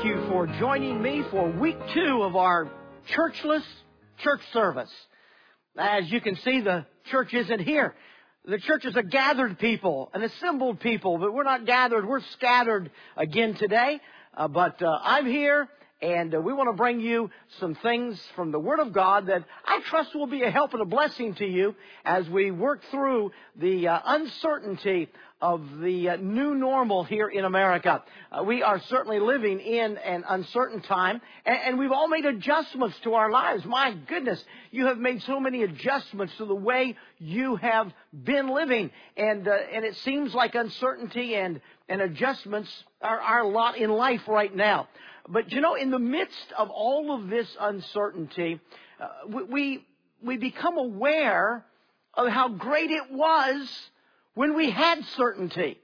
thank you for joining me for week two of our churchless church service. As you can see, the church isn't here. The church is a gathered people, an assembled people, but we're not gathered. We're scattered again today. Uh, but uh, I'm here, and uh, we want to bring you some things from the Word of God that I trust will be a help and a blessing to you as we work through the uh, uncertainty of the uh, new normal here in America. Uh, we are certainly living in an uncertain time, and, and, we've all made adjustments to our lives. My goodness, you have made so many adjustments to the way you have been living, and uh, and it seems like uncertainty and and adjustments are our lot in life right now. But you know, in the midst of all of this uncertainty, uh, we we become aware of how great it was when we had certainty.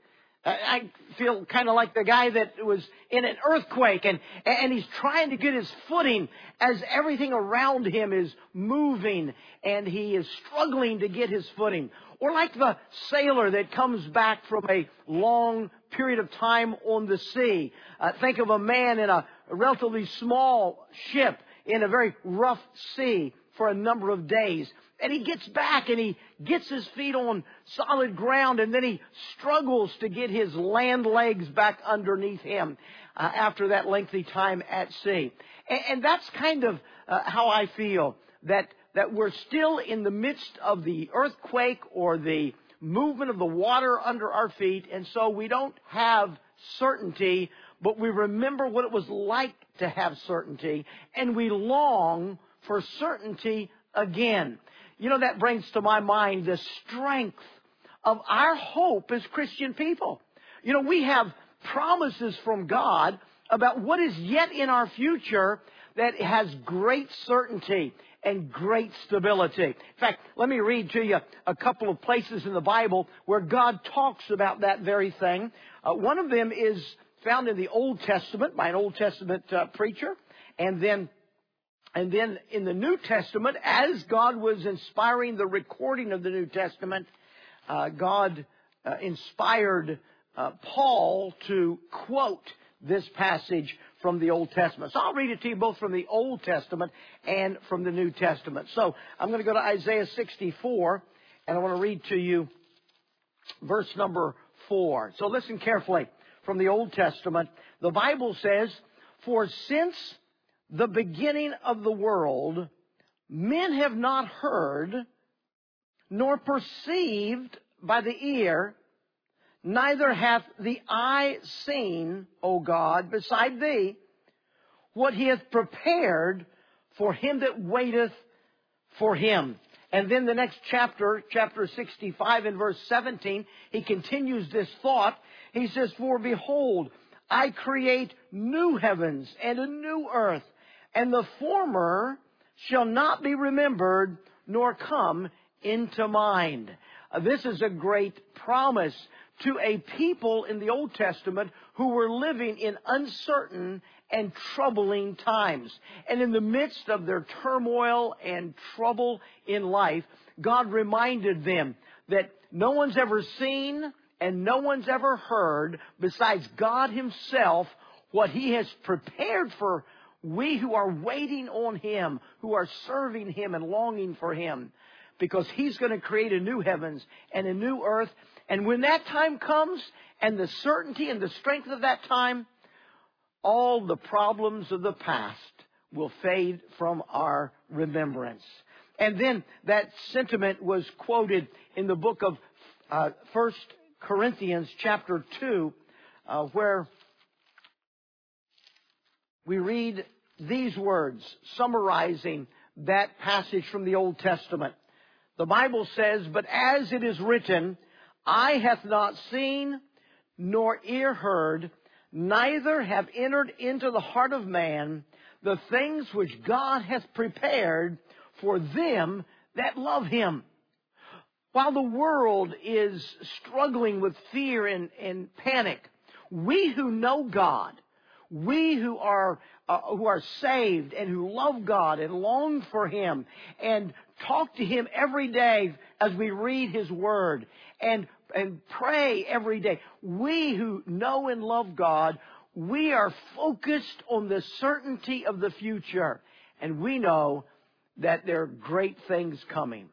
I feel kind of like the guy that was in an earthquake and, and he's trying to get his footing as everything around him is moving and he is struggling to get his footing. Or like the sailor that comes back from a long period of time on the sea. Uh, think of a man in a relatively small ship in a very rough sea for a number of days. And he gets back and he gets his feet on solid ground and then he struggles to get his land legs back underneath him uh, after that lengthy time at sea. And, and that's kind of uh, how I feel that that we're still in the midst of the earthquake or the movement of the water under our feet, and so we don't have certainty, but we remember what it was like to have certainty, and we long for certainty again. You know, that brings to my mind the strength of our hope as Christian people. You know, we have promises from God about what is yet in our future that has great certainty and great stability. In fact, let me read to you a couple of places in the Bible where God talks about that very thing. Uh, one of them is found in the Old Testament by an Old Testament uh, preacher, and then and then in the New Testament, as God was inspiring the recording of the New Testament, uh, God uh, inspired uh, Paul to quote this passage from the Old Testament. So I'll read it to you both from the Old Testament and from the New Testament. So I'm going to go to Isaiah 64, and I want to read to you verse number 4. So listen carefully from the Old Testament. The Bible says, For since the beginning of the world, men have not heard, nor perceived by the ear, neither hath the eye seen, O God, beside thee, what he hath prepared for him that waiteth for him. And then the next chapter, chapter 65 and verse 17, he continues this thought. He says, For behold, I create new heavens and a new earth, and the former shall not be remembered nor come into mind. Uh, this is a great promise to a people in the Old Testament who were living in uncertain and troubling times. And in the midst of their turmoil and trouble in life, God reminded them that no one's ever seen and no one's ever heard besides God Himself what He has prepared for we who are waiting on Him, who are serving Him and longing for Him, because He's going to create a new heavens and a new earth. And when that time comes, and the certainty and the strength of that time, all the problems of the past will fade from our remembrance. And then that sentiment was quoted in the book of uh, First Corinthians chapter 2, uh, where we read these words summarizing that passage from the Old Testament. The Bible says, But as it is written, eye hath not seen, nor ear heard, neither have entered into the heart of man the things which God hath prepared for them that love him. While the world is struggling with fear and, and panic, we who know God, we who are uh, who are saved and who love God and long for Him and talk to Him every day as we read His Word and and pray every day. We who know and love God, we are focused on the certainty of the future, and we know that there are great things coming.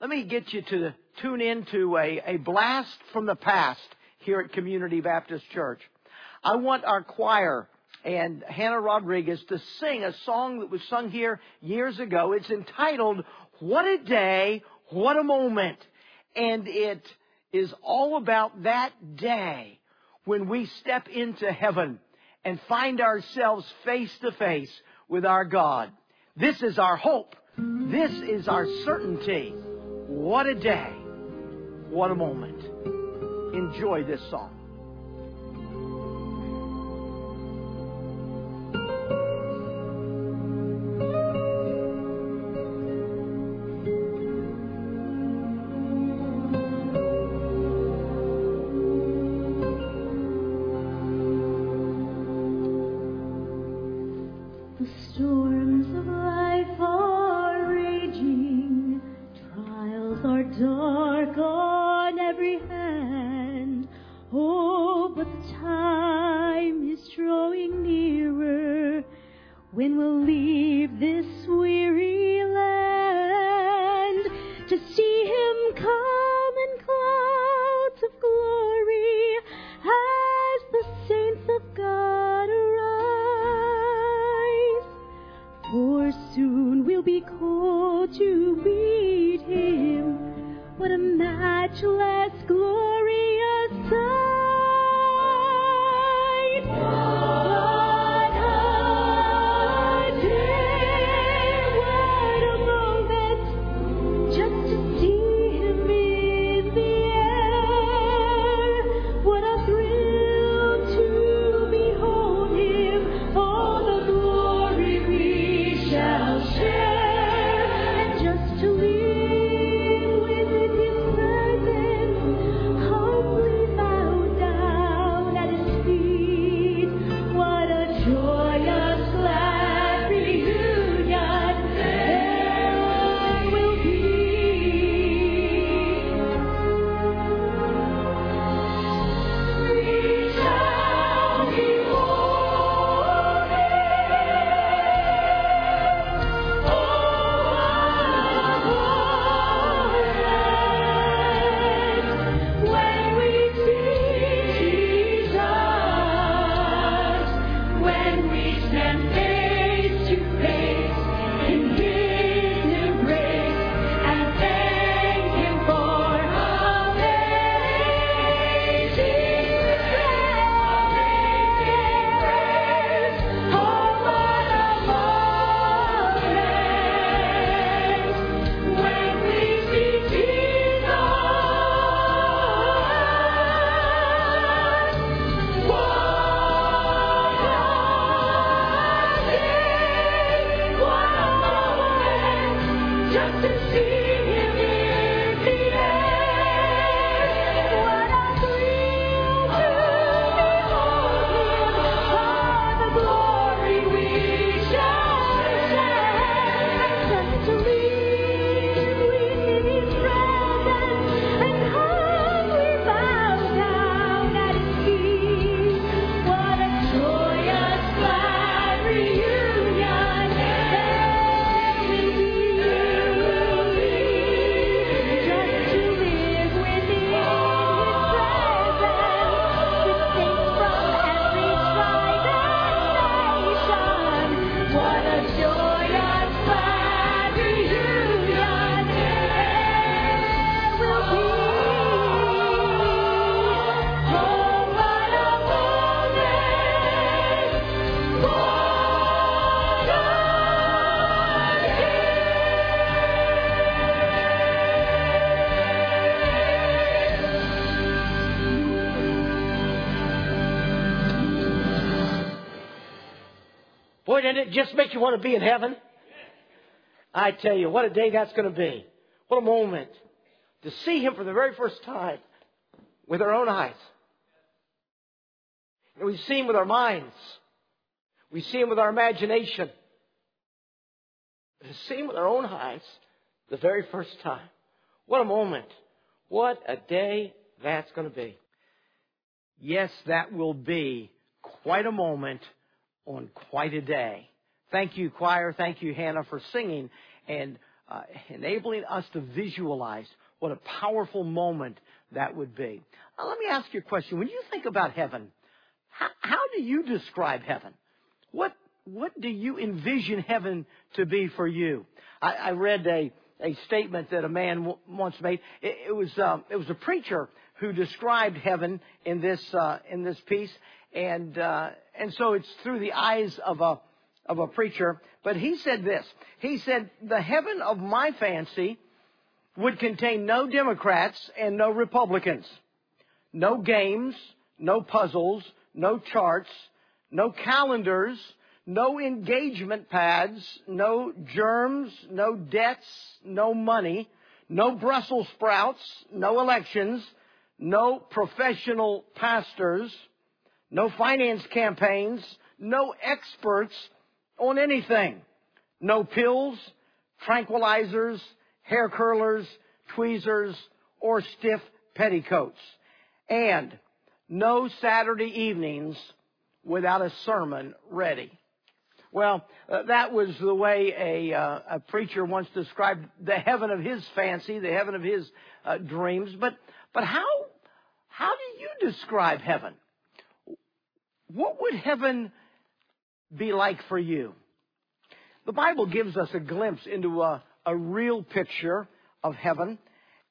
Let me get you to tune into a, a blast from the past here at Community Baptist Church. I want our choir and Hannah Rodriguez to sing a song that was sung here years ago. It's entitled, What a Day, What a Moment. And it is all about that day when we step into heaven and find ourselves face to face with our God. This is our hope. This is our certainty. What a day. What a moment. Enjoy this song. dark on every hand. Oh, but the time is drawing nearer when we'll leave. to Boy, didn't it just make you want to be in heaven? I tell you, what a day that's going to be. What a moment to see Him for the very first time with our own eyes. And we see Him with our minds. We see Him with our imagination. To see Him with our own eyes the very first time. What a moment. What a day that's going to be. Yes, that will be quite a moment on quite a day. Thank you, choir. Thank you, Hannah, for singing and uh, enabling us to visualize what a powerful moment that would be. Now, let me ask you a question. When you think about heaven, how, how do you describe heaven? What what do you envision heaven to be for you? I, I read a a statement that a man w- once made. It, it was um, it was a preacher who described heaven in this uh, in this piece, and uh, and so it's through the eyes of a of a preacher. But he said this. He said, "The heaven of my fancy would contain no Democrats and no Republicans, no games, no puzzles, no charts, no calendars." no engagement pads, no germs, no debts, no money, no Brussels sprouts, no elections, no professional pastors, no finance campaigns, no experts on anything, no pills, tranquilizers, hair curlers, tweezers, or stiff petticoats, and no Saturday evenings without a sermon ready. Well, uh, that was the way a, uh, a preacher once described the heaven of his fancy, the heaven of his uh, dreams. But, but how, how do you describe heaven? What would heaven be like for you? The Bible gives us a glimpse into a, a real picture of heaven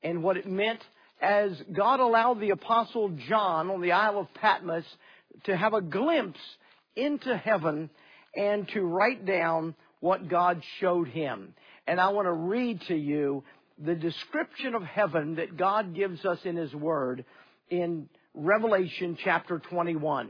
and what it meant as God allowed the apostle John on the Isle of Patmos to have a glimpse into heaven and to write down what God showed him. And I want to read to you the description of heaven that God gives us in His Word in Revelation chapter 21.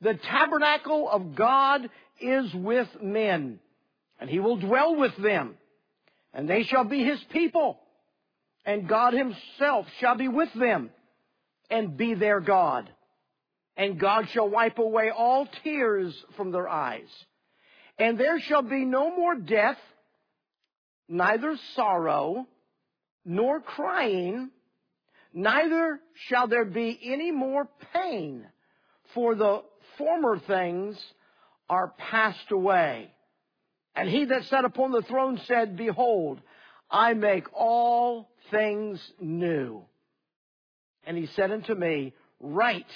the tabernacle of God is with men, and he will dwell with them, and they shall be his people, and God himself shall be with them, and be their God. And God shall wipe away all tears from their eyes and there shall be no more death, neither sorrow, nor crying, neither shall there be any more pain, for the former things are passed away. And he that sat upon the throne said, Behold, I make all things new. And he said unto me, Write,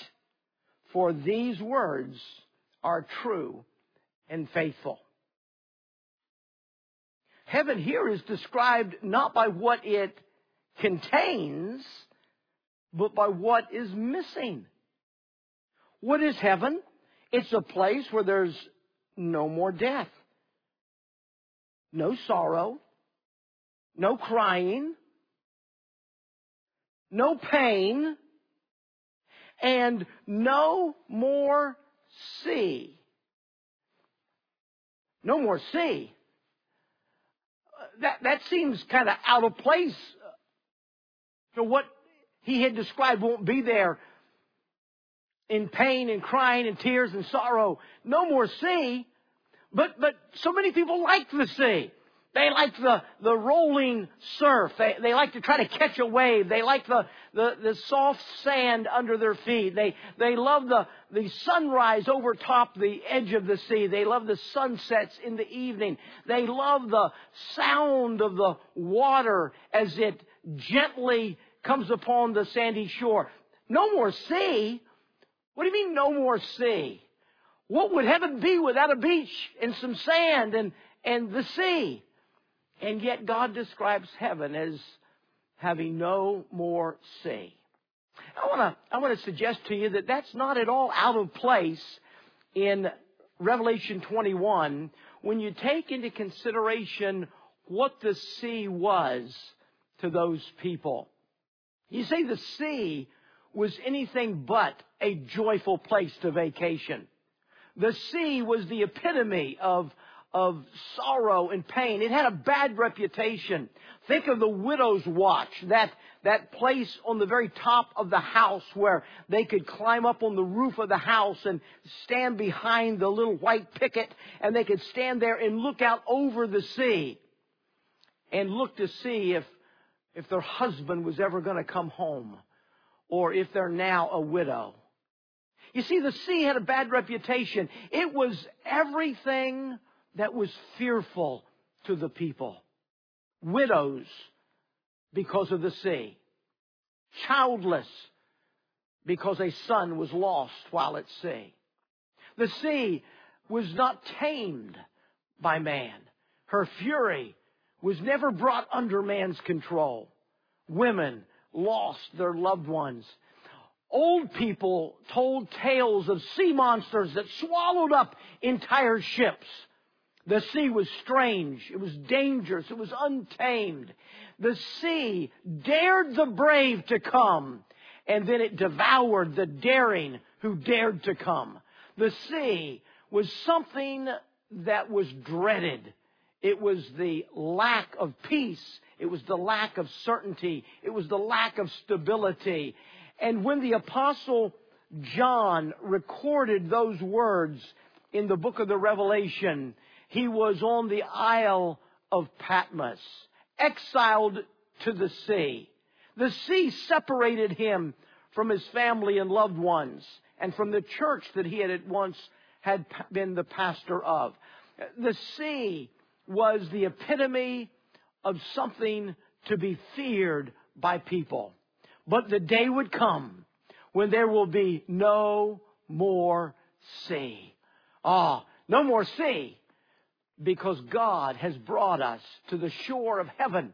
for these words are true and faithful. Heaven here is described not by what it contains, but by what is missing. What is heaven? It's a place where there's no more death, no sorrow, no crying, no pain, and no more sea. No more sea. That, that seems kind of out of place. So what he had described won't be there in pain and crying and tears and sorrow. No more sea. But, but so many people like the sea. They like the, the rolling surf. They, they like to try to catch a wave. They like the, the, the soft sand under their feet. They, they love the, the sunrise over top the edge of the sea. They love the sunsets in the evening. They love the sound of the water as it gently comes upon the sandy shore. No more sea? What do you mean no more sea? What would heaven be without a beach and some sand and, and the sea? And yet God describes heaven as having no more sea. I want to I want to suggest to you that that's not at all out of place in Revelation 21 when you take into consideration what the sea was to those people. You say the sea was anything but a joyful place to vacation. The sea was the epitome of, of sorrow and pain. It had a bad reputation. Think of the widow's watch, that, that place on the very top of the house where they could climb up on the roof of the house and stand behind the little white picket and they could stand there and look out over the sea and look to see if, if their husband was ever going to come home or if they're now a widow. You see, the sea had a bad reputation. It was everything that was fearful to the people. Widows because of the sea. Childless because a son was lost while at sea. The sea was not tamed by man. Her fury was never brought under man's control. Women lost their loved ones. Old people told tales of sea monsters that swallowed up entire ships. The sea was strange. It was dangerous. It was untamed. The sea dared the brave to come, and then it devoured the daring who dared to come. The sea was something that was dreaded it was the lack of peace. It was the lack of certainty. It was the lack of stability. And when the apostle John recorded those words in the book of the Revelation, he was on the Isle of Patmos, exiled to the sea. The sea separated him from his family and loved ones and from the church that he had at once had been the pastor of. The sea was the epitome of something to be feared by people. But the day would come when there will be no more sea. Ah, no more sea because God has brought us to the shore of heaven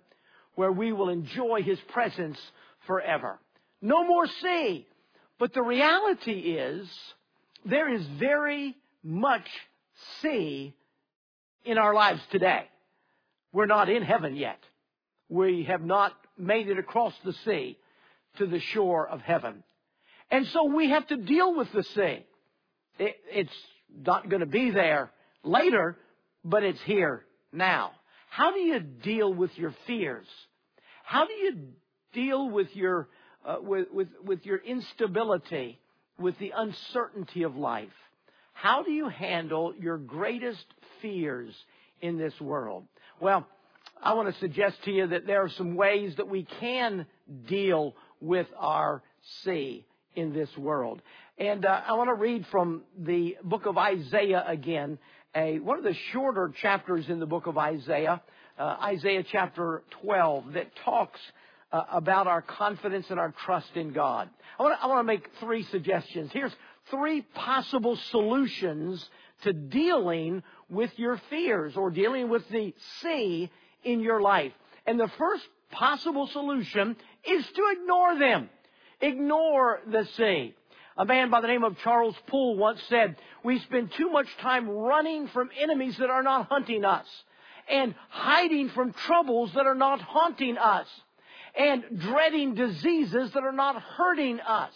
where we will enjoy His presence forever. No more sea. But the reality is there is very much sea in our lives today. We're not in heaven yet. We have not made it across the sea to the shore of heaven. And so we have to deal with the sea. It, it's not going to be there later, but it's here now. How do you deal with your fears? How do you deal with your uh, with, with with your instability, with the uncertainty of life? How do you handle your greatest fears in this world? Well, I want to suggest to you that there are some ways that we can deal with our sea in this world. And uh, I want to read from the book of Isaiah again, a, one of the shorter chapters in the book of Isaiah, uh, Isaiah chapter 12, that talks uh, about our confidence and our trust in God. I want, to, I want to make three suggestions. Here's three possible solutions to dealing with your fears or dealing with the sea in your life. And the first possible solution is to ignore them. Ignore the sea. A man by the name of Charles Poole once said, we spend too much time running from enemies that are not hunting us and hiding from troubles that are not haunting us and dreading diseases that are not hurting us.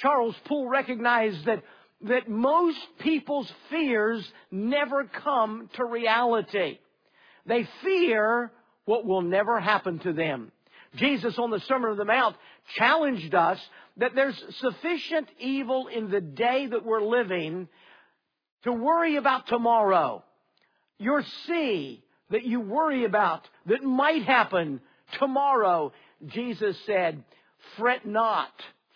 Charles Poole recognized that that most people's fears never come to reality. They fear what will never happen to them. Jesus on the Sermon of the Mount challenged us that there's sufficient evil in the day that we're living to worry about tomorrow. Your sea that you worry about that might happen tomorrow, Jesus said, fret not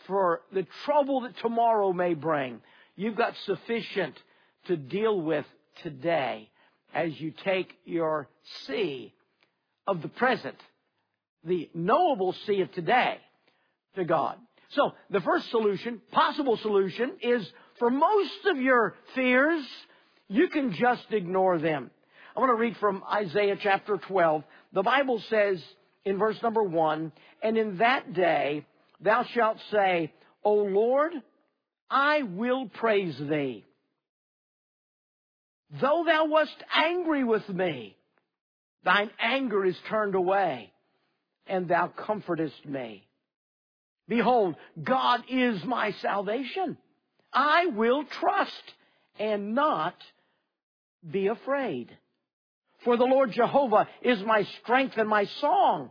for the trouble that tomorrow may bring. You've got sufficient to deal with today as you take your sea of the present, the knowable sea of today, to God. So, the first solution, possible solution, is for most of your fears, you can just ignore them. I want to read from Isaiah chapter 12. The Bible says in verse number 1, And in that day thou shalt say, O Lord, I will praise thee. Though thou wast angry with me, thine anger is turned away, and thou comfortest me. Behold, God is my salvation. I will trust and not be afraid. For the Lord Jehovah is my strength and my song.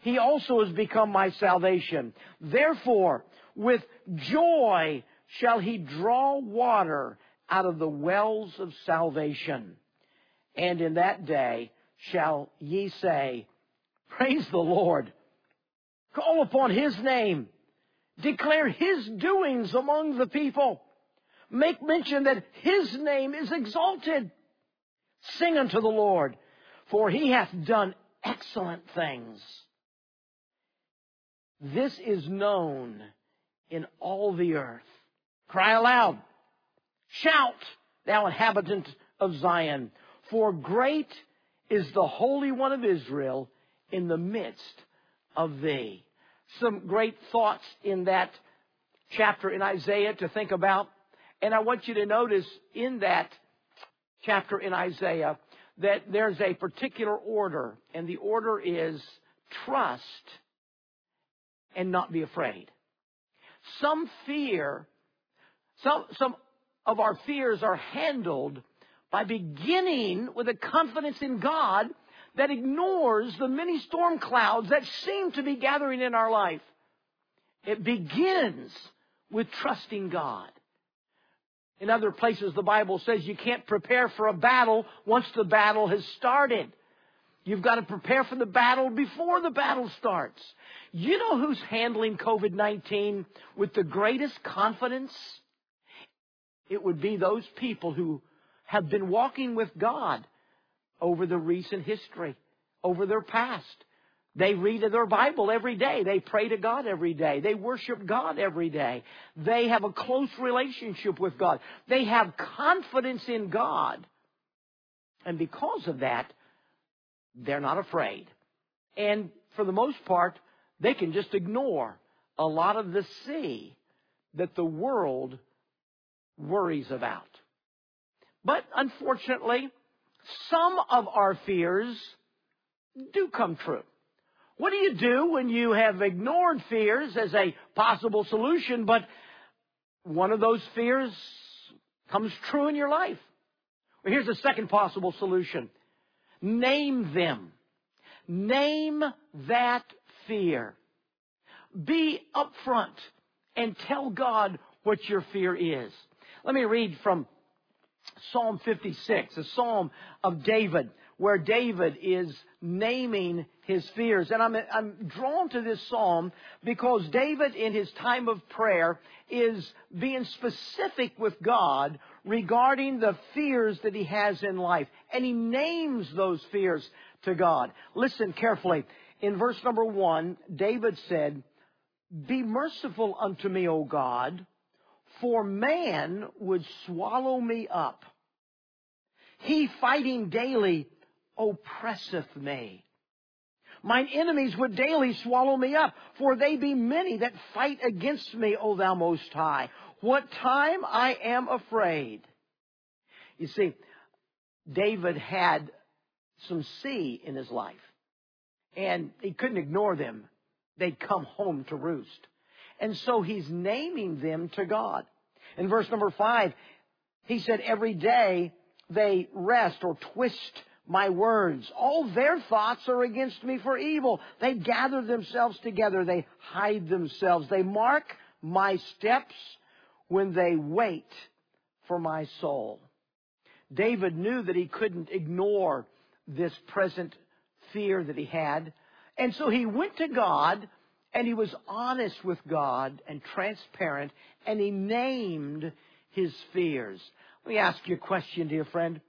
He also has become my salvation. Therefore, with joy shall he draw water out of the wells of salvation. And in that day shall ye say, Praise the Lord. Call upon his name. Declare his doings among the people. Make mention that his name is exalted. Sing unto the Lord, for he hath done excellent things. This is known in all the earth. Cry aloud. Shout, thou inhabitant of Zion, for great is the Holy One of Israel in the midst of thee. Some great thoughts in that chapter in Isaiah to think about. And I want you to notice in that chapter in Isaiah that there's a particular order, and the order is trust and not be afraid. Some fear, some, some of our fears are handled by beginning with a confidence in God that ignores the many storm clouds that seem to be gathering in our life. It begins with trusting God. In other places, the Bible says you can't prepare for a battle once the battle has started. You've got to prepare for the battle before the battle starts. You know who's handling COVID-19 with the greatest confidence? It would be those people who have been walking with God over the recent history, over their past. They read their Bible every day. They pray to God every day. They worship God every day. They have a close relationship with God. They have confidence in God. And because of that, they're not afraid. And for the most part, they can just ignore a lot of the sea that the world worries about. But unfortunately, some of our fears do come true. What do you do when you have ignored fears as a possible solution, but one of those fears comes true in your life? Well, here's a second possible solution. Name them. Name that fear. Be upfront and tell God what your fear is. Let me read from Psalm 56, a psalm of David, where David is naming his fears. And I'm, I'm drawn to this psalm because David, in his time of prayer, is being specific with God regarding the fears that he has in life. And he names those fears to God. Listen carefully. In verse number one, David said, Be merciful unto me, O God, for man would swallow me up. He fighting daily oppresseth me. Mine enemies would daily swallow me up, for they be many that fight against me, O thou most high. What time I am afraid. You see, David had some sea in his life, and he couldn't ignore them. They'd come home to roost. And so he's naming them to God. In verse number five, he said, every day they wrest or twist my words. All their thoughts are against me for evil. They gather themselves together. They hide themselves. They mark my steps when they wait for my soul. David knew that he couldn't ignore this present fear that he had. And so he went to God and he was honest with God and transparent and he named his fears. Let me ask you a question, dear friend.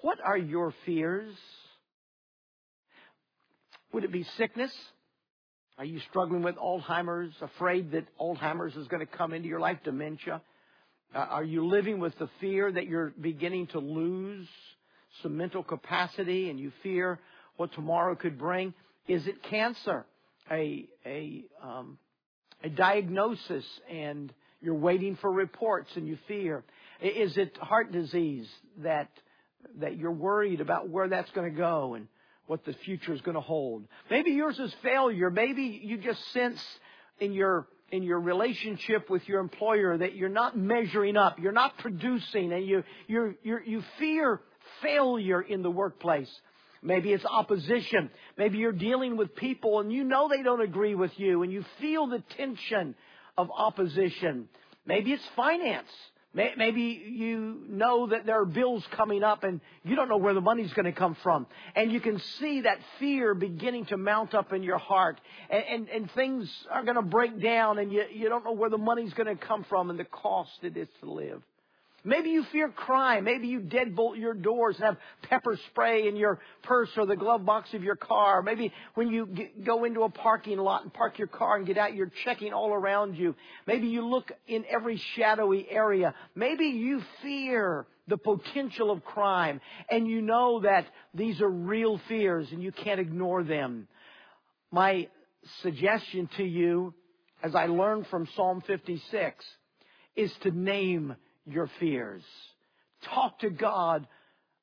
What are your fears? Would it be sickness? Are you struggling with Alzheimer's, afraid that Alzheimer's is going to come into your life, dementia? Uh, are you living with the fear that you're beginning to lose some mental capacity and you fear what tomorrow could bring? Is it cancer? A, a, um, a diagnosis and you're waiting for reports and you fear? Is it heart disease that that you're worried about where that's going to go and what the future is going to hold. Maybe yours is failure. Maybe you just sense in your in your relationship with your employer that you're not measuring up, you're not producing, and you, you you fear failure in the workplace. Maybe it's opposition. Maybe you're dealing with people and you know they don't agree with you and you feel the tension of opposition. Maybe it's finance. Maybe you know that there are bills coming up and you don't know where the money's going to come from. And you can see that fear beginning to mount up in your heart. And, and, and things are going to break down and you, you don't know where the money's going to come from and the cost it is to live. Maybe you fear crime. Maybe you deadbolt your doors and have pepper spray in your purse or the glove box of your car. Maybe when you go into a parking lot and park your car and get out, you're checking all around you. Maybe you look in every shadowy area. Maybe you fear the potential of crime and you know that these are real fears and you can't ignore them. My suggestion to you, as I learned from Psalm 56, is to name your fears. Talk to God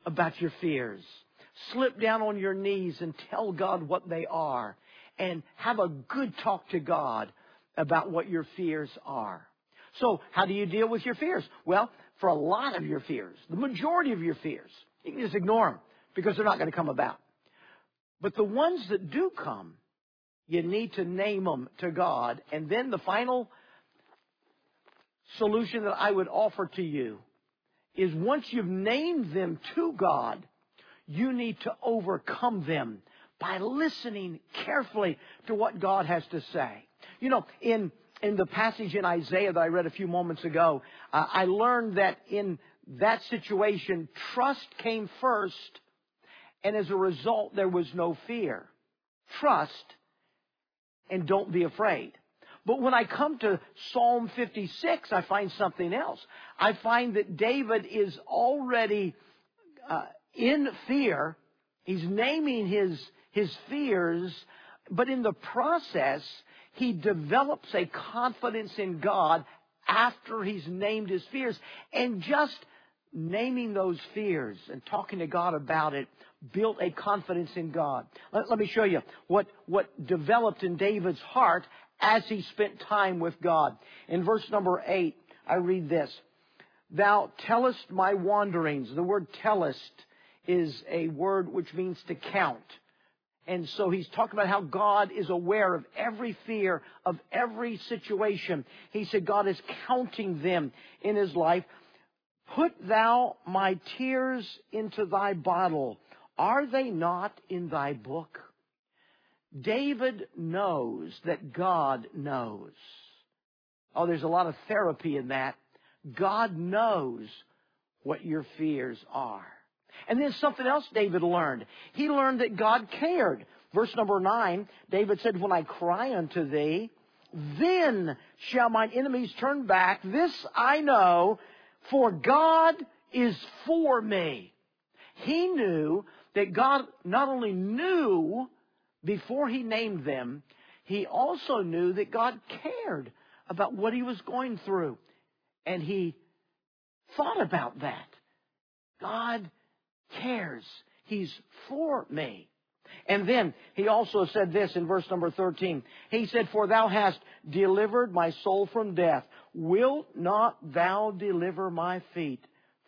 about your fears. Slip down on your knees and tell God what they are. And have a good talk to God about what your fears are. So, how do you deal with your fears? Well, for a lot of your fears, the majority of your fears, you can just ignore them because they're not going to come about. But the ones that do come, you need to name them to God. And then the final solution that I would offer to you is once you've named them to God, you need to overcome them by listening carefully to what God has to say. You know, in in the passage in Isaiah that I read a few moments ago, uh, I learned that in that situation, trust came first, and as a result, there was no fear. Trust and don't be afraid. But when I come to Psalm 56, I find something else. I find that David is already uh, in fear. He's naming his, his fears, but in the process, he develops a confidence in God after he's named his fears. And just naming those fears and talking to God about it built a confidence in God. Let, let, me show you what, what developed in David's heart as he spent time with God. In verse number 8, I read this. Thou tellest my wanderings. The word tellest is a word which means to count. And so he's talking about how God is aware of every fear, of every situation. He said God is counting them in his life. Put thou my tears into thy bottle. Are they not in thy book? David knows that God knows. Oh, there's a lot of therapy in that. God knows what your fears are. And then something else David learned. He learned that God cared. Verse number nine, David said, When I cry unto thee, then shall mine enemies turn back. This I know, for God is for me. He knew that God not only knew before he named them, he also knew that God cared about what he was going through. And he thought about that. God cares. He's for me. And then he also said this in verse number 13. He said, For thou hast delivered my soul from death. Wilt not thou deliver my feet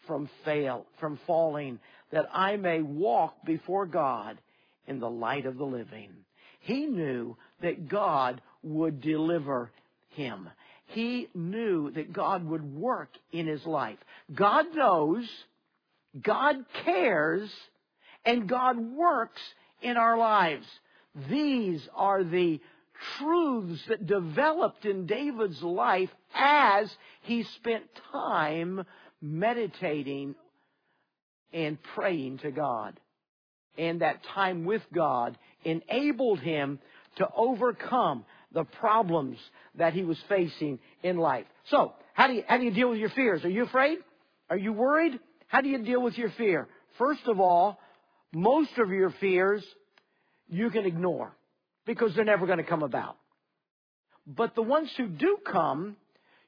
from fail, from falling, that I may walk before God in the light of the living. He knew that God would deliver him. He knew that God would work in his life. God knows, God cares, and God works in our lives. These are the truths that developed in David's life as he spent time meditating and praying to God and that time with God enabled him to overcome the problems that he was facing in life. So, how do you, how do you deal with your fears? Are you afraid? Are you worried? How do you deal with your fear? First of all, most of your fears you can ignore because they're never going to come about. But the ones who do come,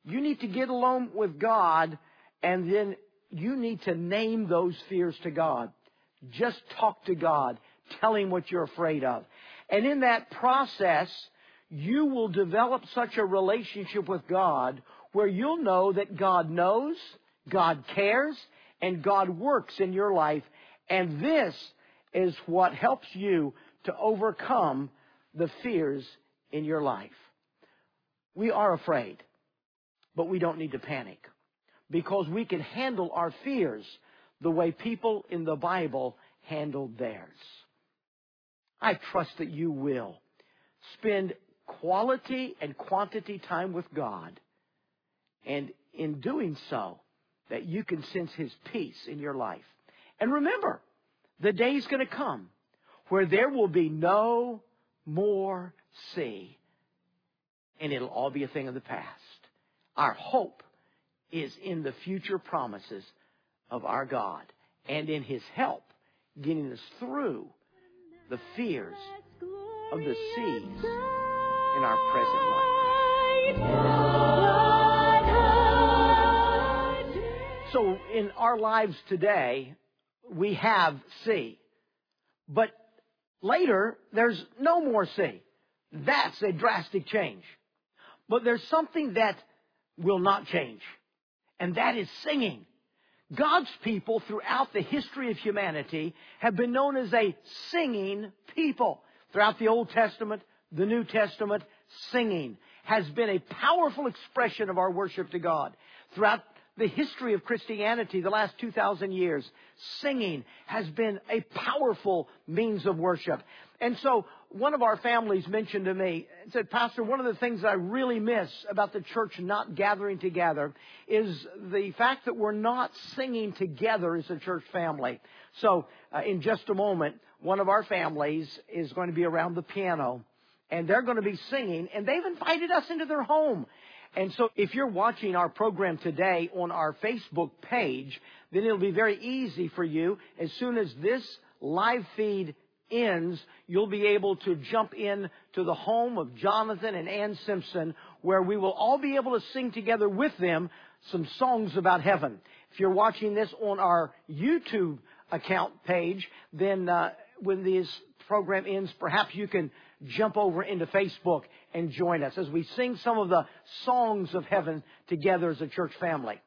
you need to get alone with God and then you need to name those fears to God. Just talk to God. Tell Him what you're afraid of. And in that process, you will develop such a relationship with God where you'll know that God knows, God cares, and God works in your life. And this is what helps you to overcome the fears in your life. We are afraid, but we don't need to panic because we can handle our fears the way people in the Bible handled theirs. I trust that you will spend quality and quantity time with God. And in doing so, that you can sense His peace in your life. And remember, the day is going to come where there will be no more sea. And it'll all be a thing of the past. Our hope is in the future promises of our God and in His help getting us through the fears of the seas in our present life. So in our lives today, we have sea. But later, there's no more sea. That's a drastic change. But there's something that will not change. And that is singing. God's people throughout the history of humanity have been known as a singing people. Throughout the Old Testament, the New Testament, singing has been a powerful expression of our worship to God. Throughout the history of Christianity, the last 2,000 years, singing has been a powerful means of worship. And so one of our families mentioned to me, and said, Pastor, one of the things I really miss about the church not gathering together is the fact that we're not singing together as a church family. So uh, in just a moment, one of our families is going to be around the piano and they're going to be singing and they've invited us into their home. And so if you're watching our program today on our Facebook page, then it'll be very easy for you. As soon as this live feed ends, you'll be able to jump in to the home of Jonathan and Ann Simpson, where we will all be able to sing together with them some songs about heaven. If you're watching this on our YouTube account page, then uh, when this program ends, perhaps you can jump over into Facebook and join us as we sing some of the songs of heaven together as a church family.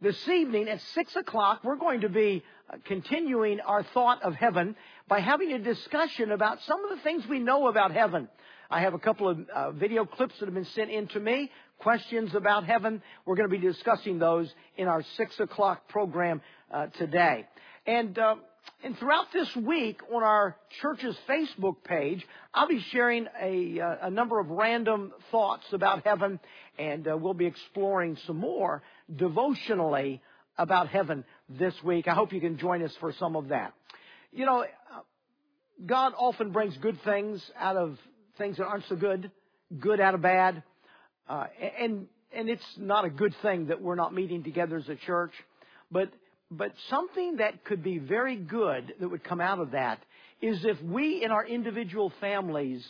This evening at 6 o'clock, we're going to be uh, continuing our thought of heaven by having a discussion about some of the things we know about heaven. I have a couple of uh, video clips that have been sent in to me, questions about heaven. We're going to be discussing those in our 6 o'clock program uh, today. And uh, and throughout this week on our church's Facebook page, I'll be sharing a, uh, a number of random thoughts about heaven, and uh, we'll be exploring some more devotionally about heaven this week. I hope you can join us for some of that. You know, God often brings good things out of things that aren't so good, good out of bad, uh, and and it's not a good thing that we're not meeting together as a church, but but something that could be very good that would come out of that is if we in our individual families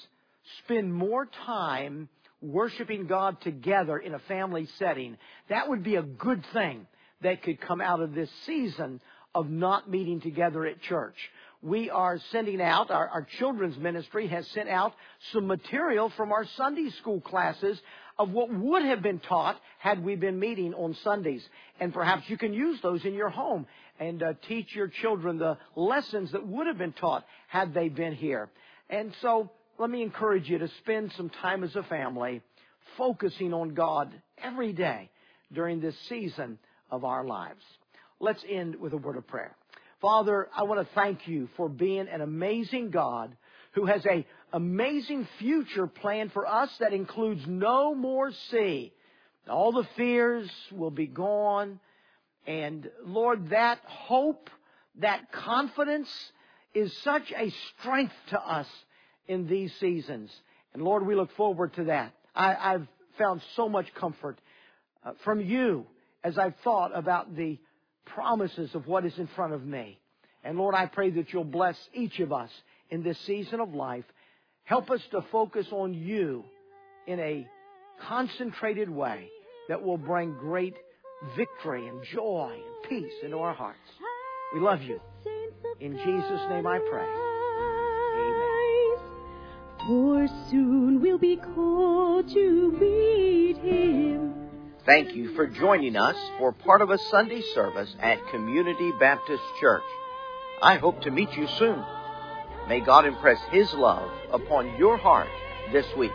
spend more time worshiping God together in a family setting, that would be a good thing that could come out of this season of not meeting together at church. We are sending out, our, our children's ministry has sent out some material from our Sunday school classes of what would have been taught had we been meeting on Sundays. And perhaps you can use those in your home and uh, teach your children the lessons that would have been taught had they been here. And so let me encourage you to spend some time as a family focusing on God every day during this season of our lives. Let's end with a word of prayer. Father, I want to thank you for being an amazing God who has a amazing future planned for us that includes no more sea. All the fears will be gone. And Lord, that hope, that confidence is such a strength to us in these seasons. And Lord, we look forward to that. I, have found so much comfort uh, from you as I've thought about the promises of what is in front of me. And Lord, I pray that you'll bless each of us in this season of life. Help us to focus on you in a concentrated way that will bring great victory and joy and peace into our hearts. We love you. In Jesus' name I pray. Amen. For soon we'll be called to meet him. Thank you for joining us for part of a Sunday service at Community Baptist Church. I hope to meet you soon. May God impress His love upon your heart this week.